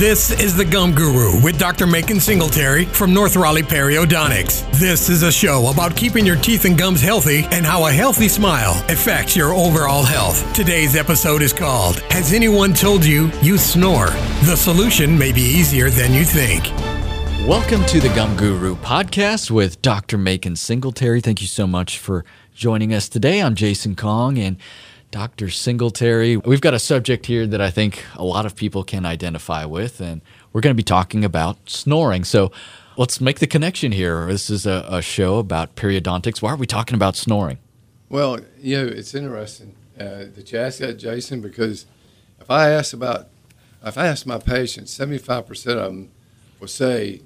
This is the Gum Guru with Dr. Macon Singletary from North Raleigh Periodontics. This is a show about keeping your teeth and gums healthy and how a healthy smile affects your overall health. Today's episode is called Has Anyone Told You You Snore? The solution may be easier than you think. Welcome to the Gum Guru podcast with Dr. Macon Singletary. Thank you so much for joining us today. I'm Jason Kong and Dr. Singletary. We've got a subject here that I think a lot of people can identify with, and we're going to be talking about snoring. So let's make the connection here. This is a, a show about periodontics. Why are we talking about snoring? Well, you know, it's interesting uh, that you ask that, Jason, because if I ask about, if I ask my patients, 75% of them will say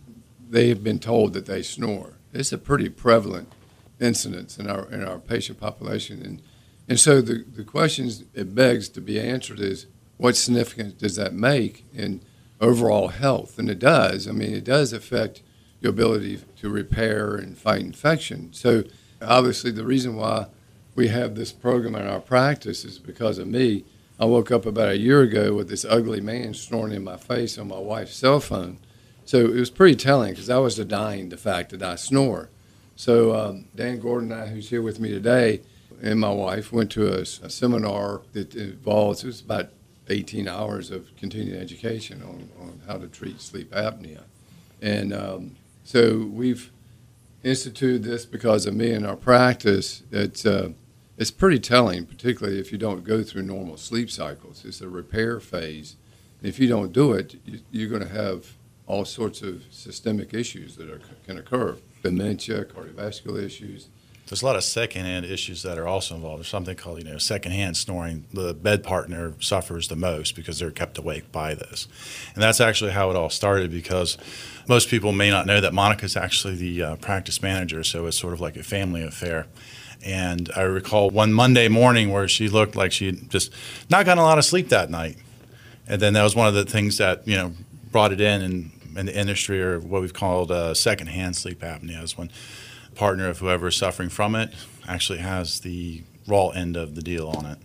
they have been told that they snore. It's a pretty prevalent incidence in our in our patient population, and and so the, the questions it begs to be answered is what significance does that make in overall health? And it does. I mean, it does affect your ability to repair and fight infection. So obviously, the reason why we have this program in our practice is because of me. I woke up about a year ago with this ugly man snoring in my face on my wife's cell phone. So it was pretty telling because I was denying the fact that I snore. So um, Dan Gordon, I, who's here with me today, and my wife went to a, a seminar that involves it was about 18 hours of continuing education on, on how to treat sleep apnea, and um, so we've instituted this because of me in our practice. It's uh, it's pretty telling, particularly if you don't go through normal sleep cycles. It's a repair phase. If you don't do it, you're going to have all sorts of systemic issues that are, can occur dementia, cardiovascular issues, there's a lot of secondhand issues that are also involved. There's something called, you know, secondhand snoring. The bed partner suffers the most because they're kept awake by this. And that's actually how it all started because most people may not know that Monica's actually the uh, practice manager, so it's sort of like a family affair. And I recall one Monday morning where she looked like she just not gotten a lot of sleep that night. And then that was one of the things that, you know, brought it in in, in the industry or what we've called uh, secondhand sleep apnea is when partner of whoever is suffering from it actually has the raw end of the deal on it.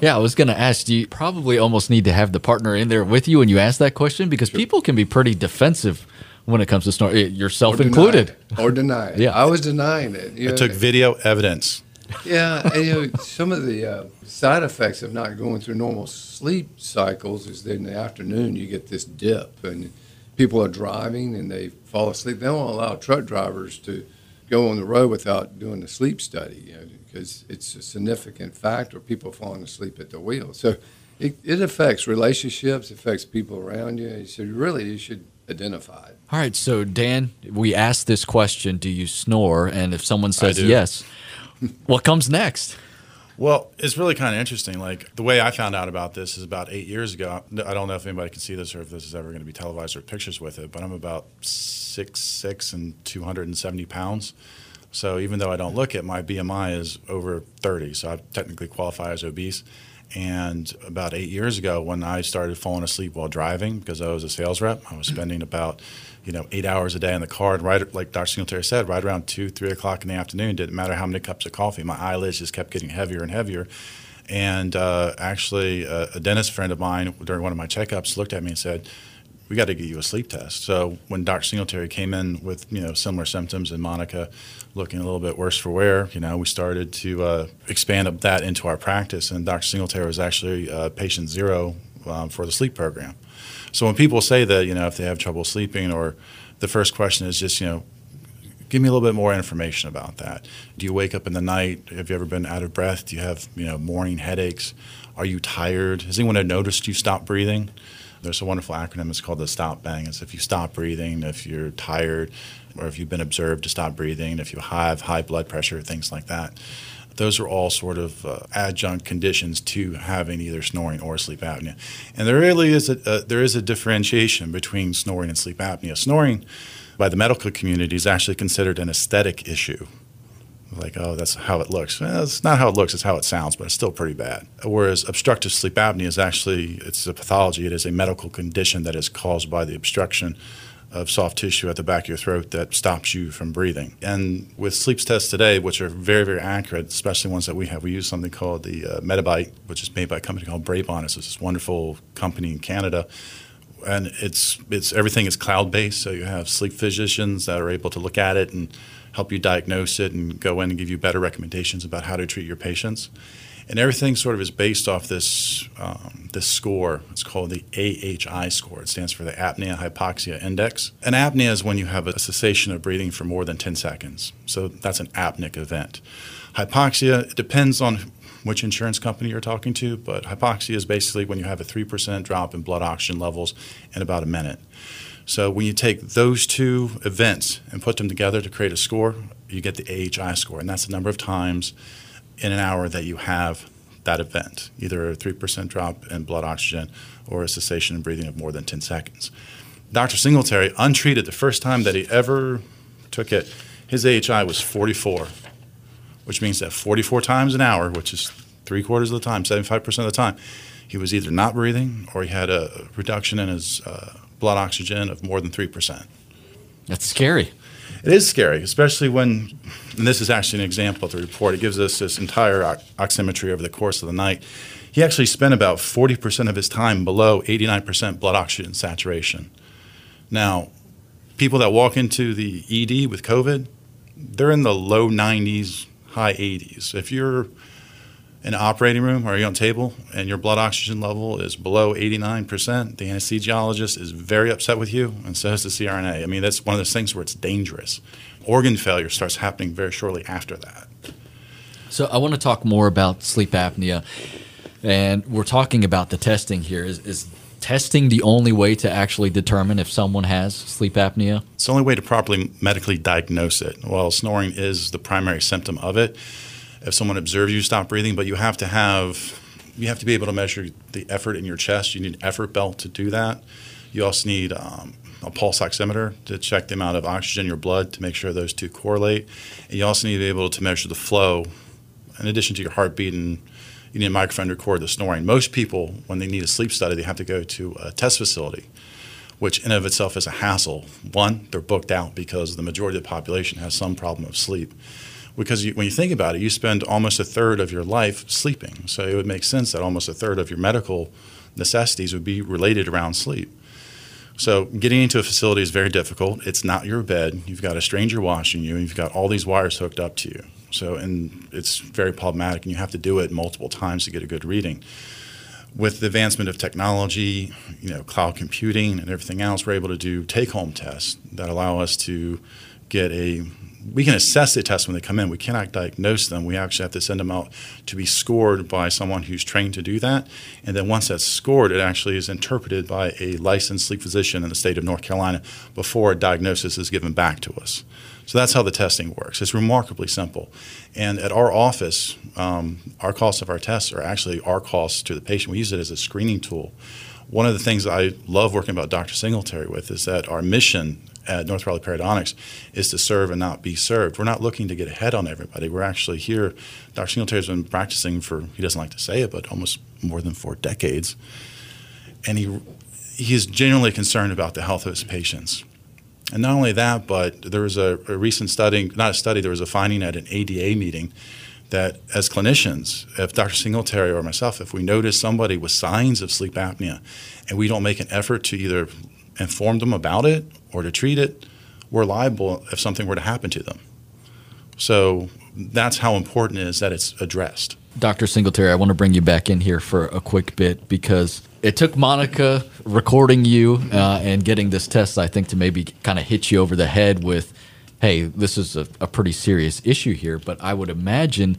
Yeah, I was going to ask. You probably almost need to have the partner in there with you when you ask that question because sure. people can be pretty defensive when it comes to snoring, yourself or included. Or deny it. yeah, I was denying it. You I know, took video evidence. Yeah, and, you know, some of the uh, side effects of not going through normal sleep cycles is that in the afternoon you get this dip, and people are driving and they fall asleep. They don't allow truck drivers to go on the road without doing a sleep study you know, because it's a significant factor. People falling asleep at the wheel. So it, it affects relationships, affects people around you. So really, you should identify it. All right. So, Dan, we asked this question Do you snore? And if someone says yes, what comes next? Well, it's really kind of interesting. Like the way I found out about this is about eight years ago. I don't know if anybody can see this or if this is ever going to be televised or pictures with it, but I'm about six six and 270 pounds. So even though I don't look it, my BMI is over 30. So I technically qualify as obese. And about eight years ago, when I started falling asleep while driving because I was a sales rep, I was spending about you know, eight hours a day in the car. And right, like Dr. Singletary said, right around two, three o'clock in the afternoon, didn't matter how many cups of coffee, my eyelids just kept getting heavier and heavier. And uh, actually, uh, a dentist friend of mine during one of my checkups looked at me and said, "We got to get you a sleep test." So when Dr. Singletary came in with you know similar symptoms and Monica looking a little bit worse for wear, you know, we started to uh, expand that into our practice. And Dr. Singletary was actually uh, patient zero um, for the sleep program. So when people say that, you know, if they have trouble sleeping, or the first question is just, you know, give me a little bit more information about that. Do you wake up in the night? Have you ever been out of breath? Do you have, you know, morning headaches? Are you tired? Has anyone noticed you stop breathing? There's a wonderful acronym. It's called the STOP Bang. It's if you stop breathing, if you're tired, or if you've been observed to stop breathing, if you have high blood pressure, things like that. Those are all sort of uh, adjunct conditions to having either snoring or sleep apnea. And there really is a, uh, there is a differentiation between snoring and sleep apnea. Snoring by the medical community is actually considered an aesthetic issue. Like, oh, that's how it looks. Well, it's not how it looks, it's how it sounds, but it's still pretty bad. Whereas obstructive sleep apnea is actually, it's a pathology. It is a medical condition that is caused by the obstruction of soft tissue at the back of your throat that stops you from breathing. And with sleep tests today, which are very, very accurate, especially ones that we have, we use something called the uh, which is made by a company called Braebon. It's this wonderful company in Canada. and it's it's everything is cloud based. So you have sleep physicians that are able to look at it and help you diagnose it and go in and give you better recommendations about how to treat your patients. And everything sort of is based off this um, this score. It's called the AHI score. It stands for the Apnea Hypoxia Index. An apnea is when you have a cessation of breathing for more than 10 seconds. So that's an apneic event. Hypoxia it depends on which insurance company you're talking to, but hypoxia is basically when you have a 3% drop in blood oxygen levels in about a minute. So when you take those two events and put them together to create a score, you get the AHI score, and that's the number of times in an hour that you have that event, either a 3% drop in blood oxygen or a cessation in breathing of more than 10 seconds. Dr. Singletary, untreated, the first time that he ever took it, his AHI was 44 which means that 44 times an hour, which is three quarters of the time, 75% of the time, he was either not breathing or he had a reduction in his uh, blood oxygen of more than 3%. That's scary. It is scary, especially when, and this is actually an example of the report. It gives us this entire oximetry over the course of the night. He actually spent about 40% of his time below 89% blood oxygen saturation. Now, people that walk into the ED with COVID, they're in the low 90s, high 80s. If you're an operating room or you're on table and your blood oxygen level is below 89%, the anesthesiologist is very upset with you, and so is the CRNA. I mean, that's one of those things where it's dangerous. Organ failure starts happening very shortly after that. So, I want to talk more about sleep apnea, and we're talking about the testing here. Is, is testing the only way to actually determine if someone has sleep apnea? It's the only way to properly medically diagnose it. While snoring is the primary symptom of it. If someone observes you stop breathing, but you have to have you have to be able to measure the effort in your chest. You need an effort belt to do that. You also need um, a pulse oximeter to check the amount of oxygen in your blood to make sure those two correlate. And you also need to be able to measure the flow, in addition to your heartbeat and you need a microphone to record the snoring. Most people, when they need a sleep study, they have to go to a test facility, which in of itself is a hassle. One, they're booked out because the majority of the population has some problem of sleep. Because you, when you think about it, you spend almost a third of your life sleeping. So it would make sense that almost a third of your medical necessities would be related around sleep. So getting into a facility is very difficult. It's not your bed. You've got a stranger watching you, and you've got all these wires hooked up to you. So, and it's very problematic, and you have to do it multiple times to get a good reading. With the advancement of technology, you know, cloud computing and everything else, we're able to do take-home tests that allow us to get a we can assess the tests when they come in. We cannot diagnose them. We actually have to send them out to be scored by someone who's trained to do that. And then once that's scored, it actually is interpreted by a licensed sleep physician in the state of North Carolina before a diagnosis is given back to us. So that's how the testing works. It's remarkably simple. And at our office, um, our costs of our tests are actually our costs to the patient. We use it as a screening tool. One of the things I love working about Dr. Singletary with is that our mission at North Raleigh Periodontics is to serve and not be served. We're not looking to get ahead on everybody. We're actually here. Dr. Singletary has been practicing for, he doesn't like to say it, but almost more than four decades. And he, he is genuinely concerned about the health of his patients. And not only that, but there was a, a, recent study, not a study, there was a finding at an ADA meeting that as clinicians, if Dr. Singletary or myself, if we notice somebody with signs of sleep apnea and we don't make an effort to either inform them about it or to treat it, we're liable if something were to happen to them. So that's how important it is that it's addressed. Dr. Singletary, I want to bring you back in here for a quick bit because it took Monica recording you uh, and getting this test, I think, to maybe kind of hit you over the head with, hey, this is a, a pretty serious issue here. But I would imagine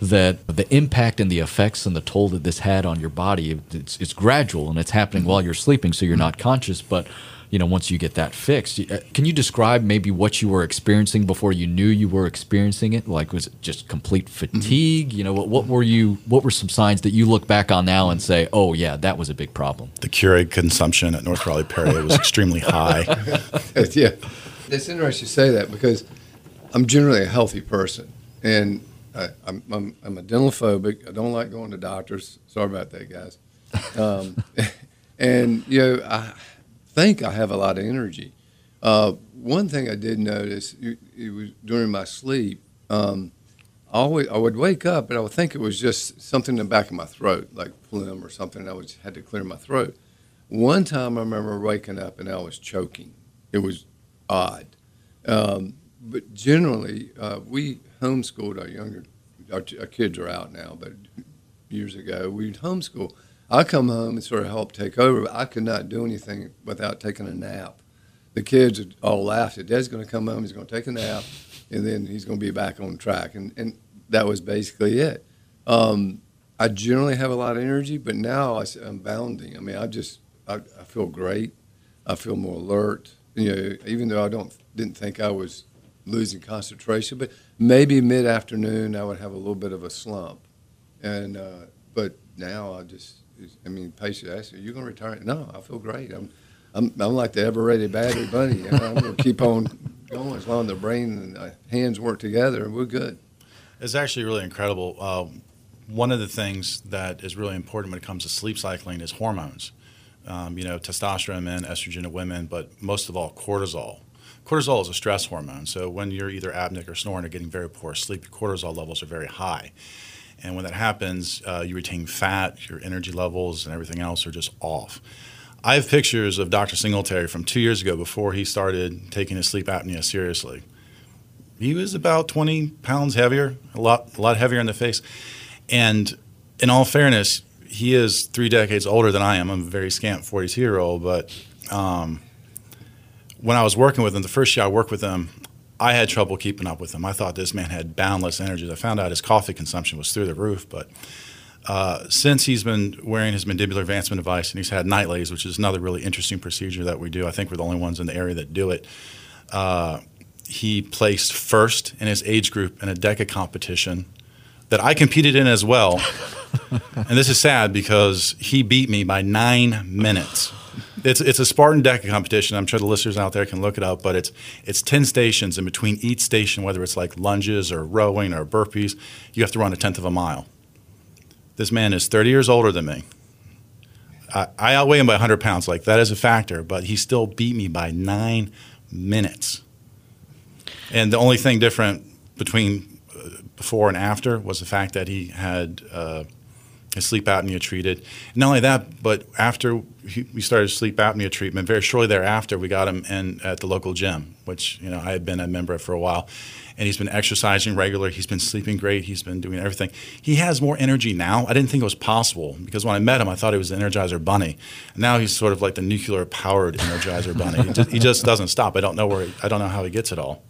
that the impact and the effects and the toll that this had on your body, it's, it's gradual and it's happening while you're sleeping, so you're not conscious. But you know, once you get that fixed. Uh, can you describe maybe what you were experiencing before you knew you were experiencing it? Like, was it just complete mm-hmm. fatigue? Mm-hmm. You know, what, what, were you? What were some signs that you look back on now and say, "Oh, yeah, that was a big problem." The Keurig consumption at North Raleigh Perio was extremely high. yeah, it's interesting you say that because I'm generally a healthy person, and I, am I'm, I'm a dental phobic. I don't like going to doctors. Sorry about that, guys. Um, and you know, I think I have a lot of energy. Uh, one thing I did notice, it, it was during my sleep. Um, I always I would wake up and I would think it was just something in the back of my throat, like phlegm or something. I was had to clear my throat. One time I remember waking up and I was choking. It was odd. Um, but generally, uh, we homeschooled our younger, our, our, kids are out now, but years ago, we'd homeschool. I come home and sort of help take over, but I could not do anything without taking a nap. The kids all laughed at Dad's going to come home, he's going to take a nap, and then he's going to be back on track. And, and that was basically it. Um, I generally have a lot of energy, but now I, am bounding. I mean, I just I, I, feel great. I feel more alert. You know, even though I don't didn't think I was losing concentration, but maybe mid afternoon I would have a little bit of a slump, and uh, but now I just I mean, patients ask, "Are you going to retire?" No, I feel great. I'm I'm, I'm like the ever ready battery bunny. I'm going to keep on going as long as the brain and the hands work together, and we're good. It's actually really incredible. Uh, one of the things that is really important when it comes to sleep cycling is hormones. Um, you know, testosterone in men, estrogen in women, but most of all, cortisol. Cortisol is a stress hormone. So when you're either apneic or snoring or getting very poor sleep, your cortisol levels are very high. And when that happens, uh, you retain fat, your energy levels, and everything else are just off. I have pictures of Dr. Singletary from two years ago before he started taking his sleep apnea seriously. He was about 20 pounds heavier, a lot, a lot heavier in the face. And in all fairness, he is three decades older than I am. I'm a very scant 42 year old. But um, when I was working with him, the first year I worked with him, I had trouble keeping up with him. I thought this man had boundless energy. I found out his coffee consumption was through the roof. But uh, since he's been wearing his mandibular advancement device and he's had NightLase, which is another really interesting procedure that we do, I think we're the only ones in the area that do it. Uh, he placed first in his age group in a DECA competition that I competed in as well. and this is sad because he beat me by nine minutes. It's, it's a Spartan DECA competition. I'm sure the listeners out there can look it up, but it's it's ten stations, and between each station, whether it's like lunges or rowing or burpees, you have to run a tenth of a mile. This man is 30 years older than me. I, I outweigh him by 100 pounds. Like that is a factor, but he still beat me by nine minutes. And the only thing different between uh, before and after was the fact that he had uh, sleep apnea treated. Not only that, but after he, we started sleep apnea treatment, very shortly thereafter, we got him in at the local gym, which you know I had been a member of for a while, and he's been exercising regular. He's been sleeping great. He's been doing everything. He has more energy now. I didn't think it was possible because when I met him, I thought he was the Energizer Bunny. Now he's sort of like the nuclear powered Energizer Bunny. He just, he just doesn't stop. I don't know where. He, I don't know how he gets it all.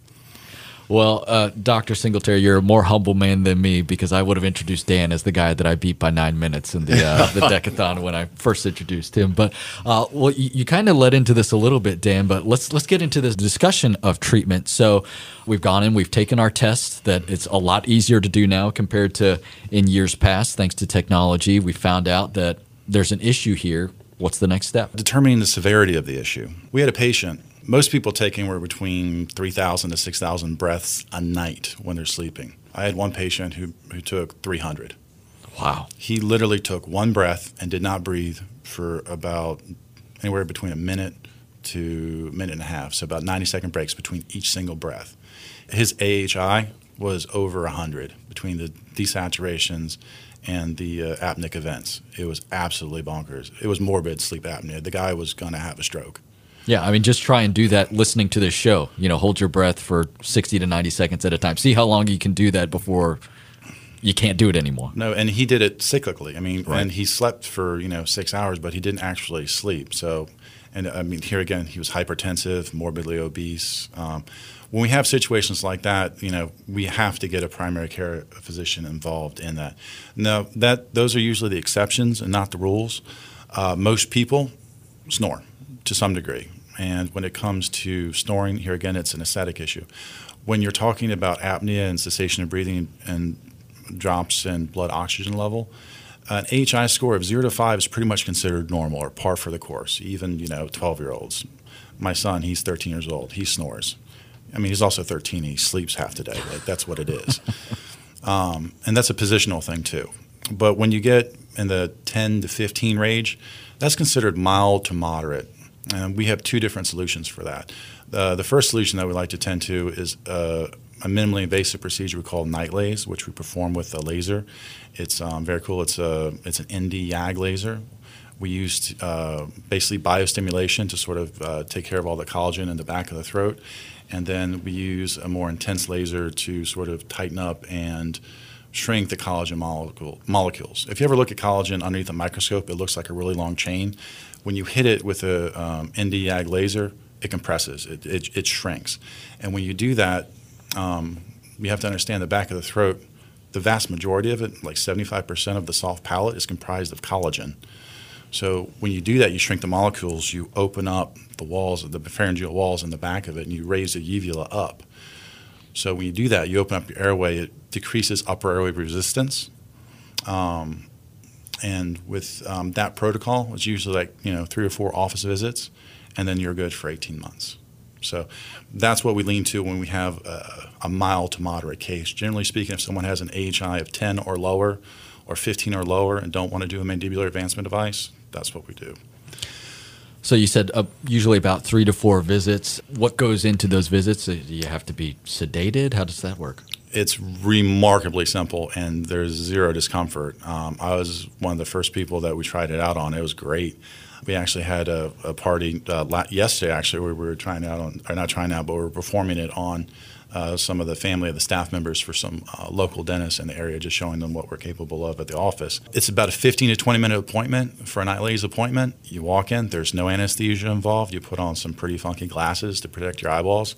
Well, uh, Dr. Singletary, you're a more humble man than me because I would have introduced Dan as the guy that I beat by nine minutes in the uh, the decathon when I first introduced him. But uh, well, you, you kind of led into this a little bit, Dan. But let's let's get into this discussion of treatment. So we've gone in, we've taken our tests. That it's a lot easier to do now compared to in years past, thanks to technology. We found out that there's an issue here. What's the next step? Determining the severity of the issue. We had a patient most people take anywhere between 3,000 to 6,000 breaths a night when they're sleeping. I had one patient who, who took 300. Wow. He literally took one breath and did not breathe for about anywhere between a minute to a minute and a half, so about 90 second breaks between each single breath. His AHI was over 100 between the desaturations and the uh, apneic events. It was absolutely bonkers. It was morbid sleep apnea. The guy was going to have a stroke. Yeah, I mean, just try and do that listening to this show. You know, hold your breath for 60 to 90 seconds at a time. See how long you can do that before you can't do it anymore. No, and he did it cyclically. I mean, right. and he slept for, you know, six hours, but he didn't actually sleep. So, and I mean, here again, he was hypertensive, morbidly obese. Um, when we have situations like that, you know, we have to get a primary care physician involved in that. Now, that those are usually the exceptions and not the rules. Uh, most people snore to some degree. And when it comes to snoring, here again, it's an aesthetic issue. When you're talking about apnea and cessation of breathing and drops in blood oxygen level, an AHI score of zero to five is pretty much considered normal or par for the course. Even you know, 12 year olds. My son, he's 13 years old. He snores. I mean, he's also 13. He sleeps half the day. Like that's what it is. um, and that's a positional thing too. But when you get in the 10 to 15 range, that's considered mild to moderate and we have two different solutions for that. Uh, the first solution that we like to tend to is uh, a minimally invasive procedure we call night NightLase, which we perform with a laser. It's um, very cool. It's a it's an ND YAG laser. We used uh, basically biostimulation to sort of uh, take care of all the collagen in the back of the throat. And then we use a more intense laser to sort of tighten up and shrink the collagen molecule, molecules. If you ever look at collagen underneath a microscope, it looks like a really long chain. When you hit it with a um, Nd:YAG laser, it compresses, it, it, it, shrinks. And when you do that, um, you have to understand the back of the throat, the vast majority of it, like 75% of the soft palate, is comprised of collagen. So when you do that, you shrink the molecules, you open up the walls, of the pharyngeal walls in the back of it, and you raise the uvula up. So when you do that, you open up your airway, it decreases upper airway resistance. Um, and with um, that protocol, it's usually like you know three or four office visits, and then you're good for 18 months. So that's what we lean to when we have a, a mild to moderate case. Generally speaking, if someone has an AHI of 10 or lower, or 15 or lower, and don't want to do a mandibular advancement device, that's what we do. So you said uh, usually about three to four visits. What goes into those visits? Uh, do you have to be sedated? How does that work? It's remarkably simple, and there's zero discomfort. Um, I was one of the first people that we tried it out on. It was great. We actually had a, a party uh, yesterday. Actually, where we were trying out on, or not trying out, but we were performing it on uh, some of the family of the staff members for some uh, local dentists in the area, just showing them what we're capable of at the office. It's about a 15 to 20 minute appointment for a NightLase appointment. You walk in, there's no anesthesia involved. You put on some pretty funky glasses to protect your eyeballs,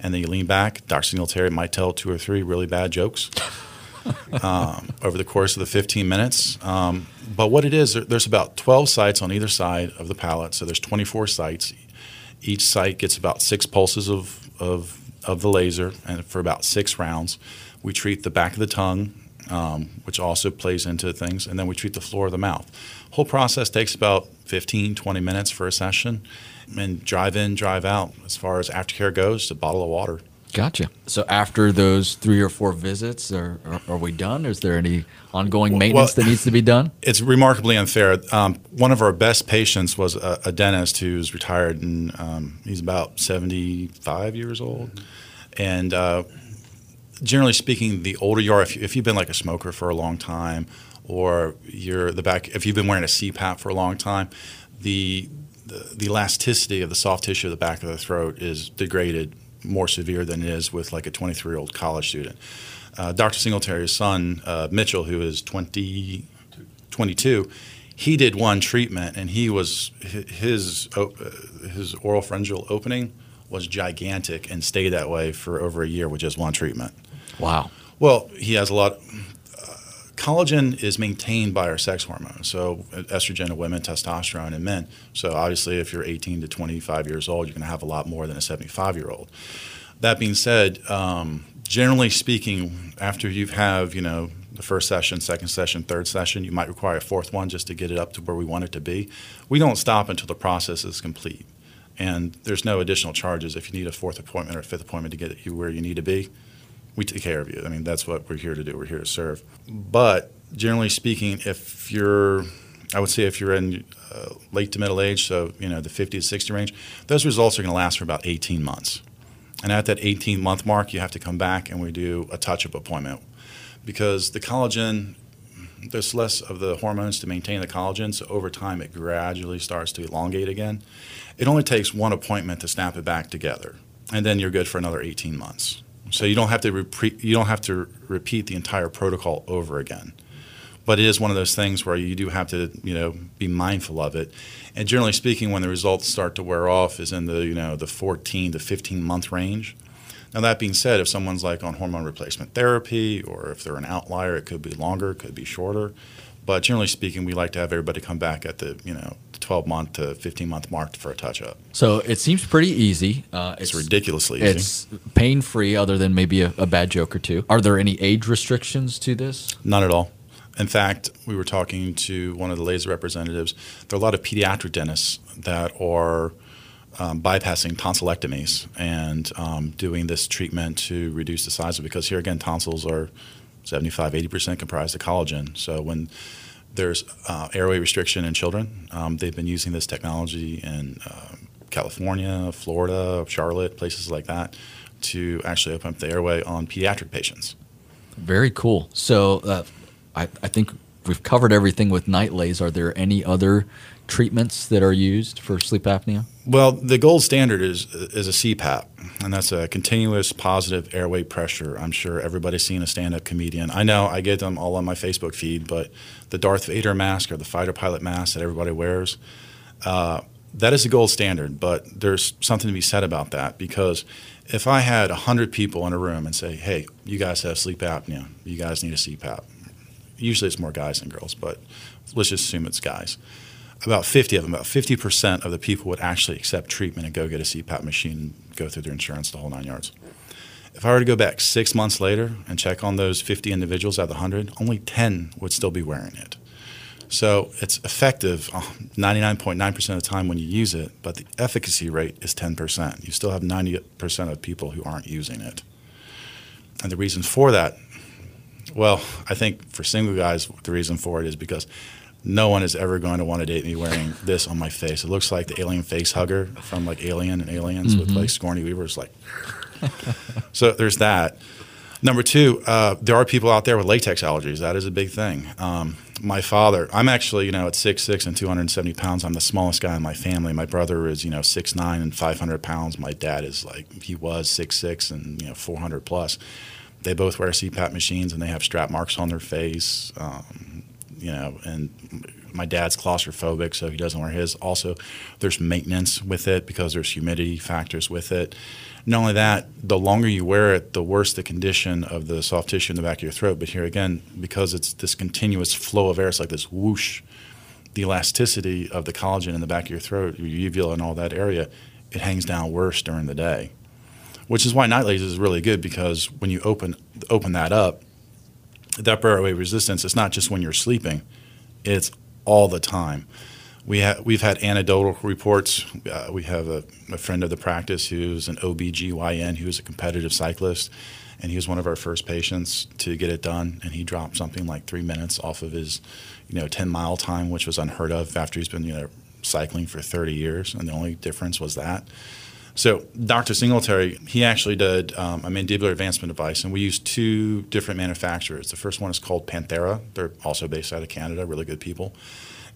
and then you lean back. Dr. Singletary might tell two or three really bad jokes. um, over the course of the 15 minutes. Um, but what it is, there's about 12 sites on either side of the palate, so there's 24 sites. Each site gets about six pulses of, of of the laser and for about six rounds. We treat the back of the tongue, um, which also plays into things, and then we treat the floor of the mouth. Whole process takes about 15, 20 minutes for a session, and drive in, drive out. As far as aftercare goes, a bottle of water. Gotcha. So after those three or four visits, are, are, are we done? Is there any ongoing maintenance well, that needs to be done? It's remarkably unfair. Um, one of our best patients was a, a dentist who's retired, and um, he's about 75 years old. And uh, generally speaking, the older you are, if, you, if you've been like a smoker for a long time, or you're the back, if you've been wearing a CPAP for a long time, the, the, the elasticity of the soft tissue of the back of the throat is degraded more severe than it is with like a 23 year old college student. Uh, Dr. Singletary's son, uh, Mitchell, who is 20, 22, he did one treatment and he was his uh, his oral pharyngeal opening was gigantic and stayed that way for over a year with just one treatment. Wow. Well, he has a lot. Collagen is maintained by our sex hormones, so estrogen in women, testosterone in men. So obviously, if you're 18 to 25 years old, you're going to have a lot more than a 75 year old. That being said, um, generally speaking, after you have you know the first session, second session, third session, you might require a fourth one just to get it up to where we want it to be. We don't stop until the process is complete and there's no additional charges if you need a fourth appointment or a fifth appointment to get you where you need to be. We take care of you. I mean, that's what we're here to do. We're here to serve. But generally speaking, if you're, I would say if you're in uh, late to middle age, so you know the 50 to 60 range, those results are going to last for about 18 months. And at that 18 month mark, you have to come back and we do a touch up appointment because the collagen there's less of the hormones to maintain the collagen, so over time it gradually starts to elongate again. It only takes one appointment to snap it back together, and then you're good for another 18 months. So you don't have to repeat you don't have to repeat the entire protocol over again. But it is one of those things where you do have to, you know, be mindful of it. And generally speaking, when the results start to wear off, is in the, you know, the 14 to 15 month range. Now, that being said, if someone's like on hormone replacement therapy or if they're an outlier, it could be longer, it could be shorter. But generally speaking, we like to have everybody come back at the, you know, 12 month to 15 month mark for a touch up. So it seems pretty easy. Uh, it's, it's, ridiculously easy. It's pain free, other than maybe a, a bad joke or two. Are there any age restrictions to this? None at all. In fact, we were talking to one of the laser representatives. There are a lot of pediatric dentists that are um, bypassing tonsillectomies and um, doing this treatment to reduce the size of because here again tonsils are 75 80% comprised of collagen. So when there's uh, airway restriction in children um, they've been using this technology in uh, california florida charlotte places like that to actually open up the airway on pediatric patients. Very cool. So uh, I, I think we've covered everything with NightLase are there any other treatments that are used for sleep apnea? Well, the gold standard is is a CPAP, and that's a continuous positive airway pressure. I'm sure everybody's seen a stand-up comedian. I know I get them all on my Facebook feed, but the Darth Vader mask or the fighter pilot mask that everybody wears, uh, that is the gold standard. But there's something to be said about that because if I had 100 people in a room and say, hey, you guys have sleep apnea, you guys need a CPAP. Usually it's more guys than girls, but let's just assume it's guys about 50 of them, about 50% of the people would actually accept treatment and go get a CPAP machine and go through their insurance the whole nine yards. If I were to go back six months later and check on those 50 individuals out of the 100, only 10 would still be wearing it. So it's effective 99.9% uh, of the time when you use it, but the efficacy rate is 10%. You still have 90% of people who aren't using it. And the reason for that, well, I think for single guys, the reason for it is because no one is ever going to want to date me wearing this on my face. It looks like the alien face hugger from like Alien and Aliens mm-hmm. with like Sigourney Weaver's like. so there's that. Number two, uh, there are people out there with latex allergies. That is a big thing. Um, my father, I'm actually, you know, at six six and 270 pounds. I'm the smallest guy in my family. My brother is, you know, six nine and 500 pounds. My dad is like, he was six six and, you know, 400 plus. They both wear CPAP machines and they have strap marks on their face. Um, you know, and my dad's claustrophobic, so he doesn't wear his. Also, there's maintenance with it because there's humidity factors with it. Not only that, the longer you wear it, the worse the condition of the soft tissue in the back of your throat. But here again, because it's this continuous flow of air, it's like this whoosh, the elasticity of the collagen in the back of your throat, your uvula and all that area, it hangs down worse during the day. Which is why NightLase is really good because when you open open that up, that airway resistance, it's not just when you're sleeping, it's all the time. We we've had anecdotal reports. Uh, we have a, a, friend of the practice who's an OBGYN who's a competitive cyclist, and he was one of our first patients to get it done. And he dropped something like three minutes off of his, you know, 10 mile time, which was unheard of after he's been, you know, cycling for 30 years. And the only difference was that. So Dr. Singletary, he actually did um, a mandibular advancement device, and we used two different manufacturers. The first one is called Panthera. They're also based out of Canada, really good people.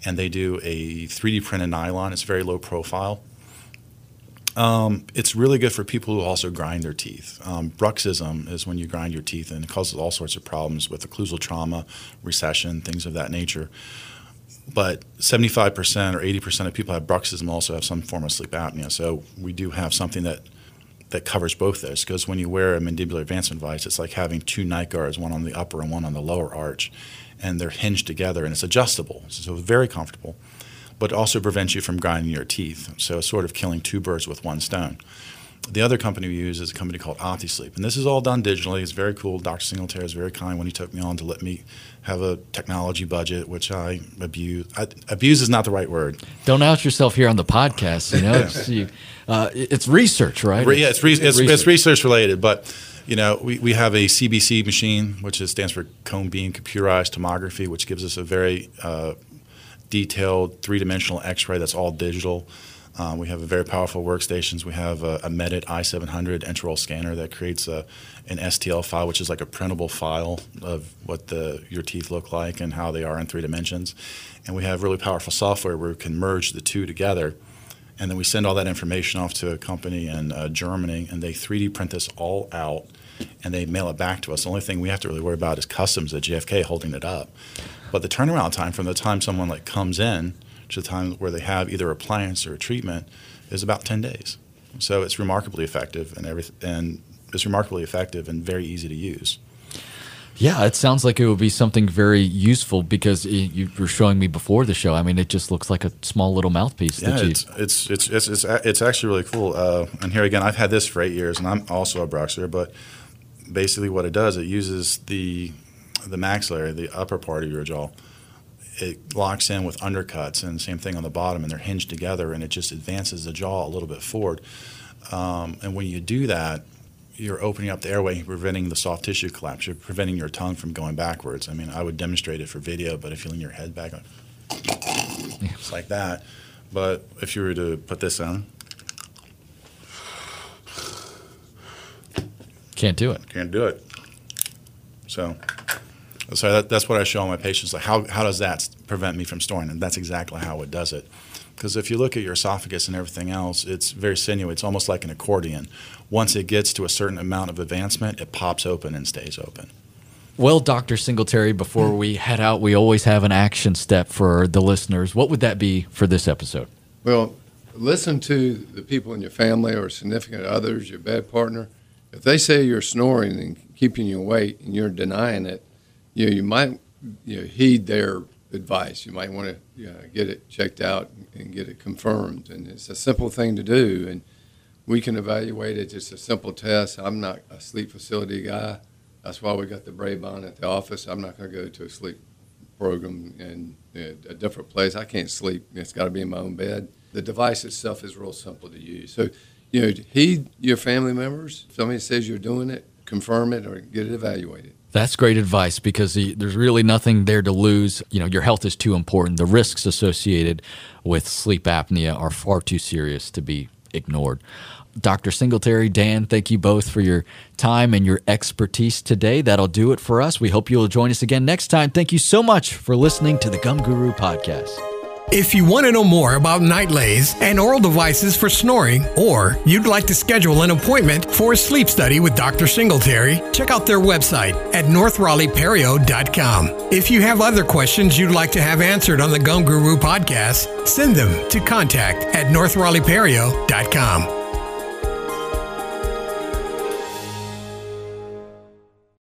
And they do a 3D printed nylon. It's very low profile. Um, it's really good for people who also grind their teeth. Um, bruxism is when you grind your teeth, and it causes all sorts of problems with occlusal trauma, recession, things of that nature but 75% or 80% of people have bruxism also have some form of sleep apnea. So we do have something that that covers both those because when you wear a mandibular advancement device, it's like having two night guards, one on the upper and one on the lower arch, and they're hinged together and it's adjustable, so it's very comfortable. But also prevents you from grinding your teeth, so it's sort of killing two birds with one stone. The other company we use is a company called OptiSleep, and this is all done digitally. It's very cool. Dr. Singletary is very kind when he took me on to let me have a technology budget, which I abuse. I, abuse is not the right word. Don't out yourself here on the podcast. You know, it's, you, uh, it's research, right? Yeah, it's, re- it's, research. it's, research. related, but you know, we, we have a CBC machine, which is, stands for cone beam computerized tomography, which gives us a very uh, detailed three dimensional X-ray that's all digital. Um, we have very powerful workstations. We have a, a Medit i700 intraoral scanner that creates a, an STL file, which is like a printable file of what the your teeth look like and how they are in three dimensions. And we have really powerful software where we can merge the two together. And then we send all that information off to a company in uh, Germany, and they 3D print this all out, and they mail it back to us. The only thing we have to really worry about is customs at JFK holding it up. But the turnaround time from the time someone like comes in – to the time where they have either appliance or a treatment is about 10 days. So it's remarkably effective and everything, and it's remarkably effective and very easy to use. Yeah, it sounds like it would be something very useful because you were showing me before the show. I mean, it just looks like a small little mouthpiece. Yeah, it's, it's, it's it's it's it's actually really cool. Uh, and here again, I've had this for eight years, and I'm also a bruxer. But basically, what it does, it uses the the maxillary, the upper part of your jaw, it locks in with undercuts and same thing on the bottom and they're hinged together and it just advances the jaw a little bit forward. Um, and when you do that you're opening up the airway preventing the soft tissue collapse. You're preventing your tongue from going backwards. I mean i would demonstrate it for video but if you lean your head back it's like that. But if you were to put this on can't do it. can't do it. So So that, that's what I show my patients. Like, how, how does that prevent me from snoring? And that's exactly how it does it. Because if you look at your esophagus and everything else, it's very sinewy. It's almost like an accordion. Once it gets to a certain amount of advancement, it pops open and stays open. Well, Dr. Singletary, before we head out, we always have an action step for the listeners. What would that be for this episode? Well, listen to the people in your family or significant others, your bed partner. If they say you're snoring and keeping you awake and you're denying it, you know, you might you know, heed their advice. You might want to you know, get it checked out and get it confirmed. And it's a simple thing to do. And we can evaluate it. It's a simple test. I'm not a sleep facility guy. That's why we got the Braebon at the office. I'm not going to go to a sleep program in a different place. I can't sleep. It's got to be in my own bed. The device itself is real simple to use. So, you know, heed your family members. If somebody says you're doing it, confirm it or get it evaluated. That's great advice because there's really nothing there to lose. You know, your health is too important. The risks associated with sleep apnea are far too serious to be ignored. Dr. Singletary, Dan, thank you both for your time and your expertise today. That'll do it for us. We hope you'll join us again next time. Thank you so much for listening to the Gum Guru podcast. If you want to know more about NightLase and oral devices for snoring, or you'd like to schedule an appointment for a sleep study with Dr. Singletary, check out their website at northraleighperio.com. If you have other questions you'd like to have answered on the Gum Guru podcast, send them to contact at northraleighperio.com.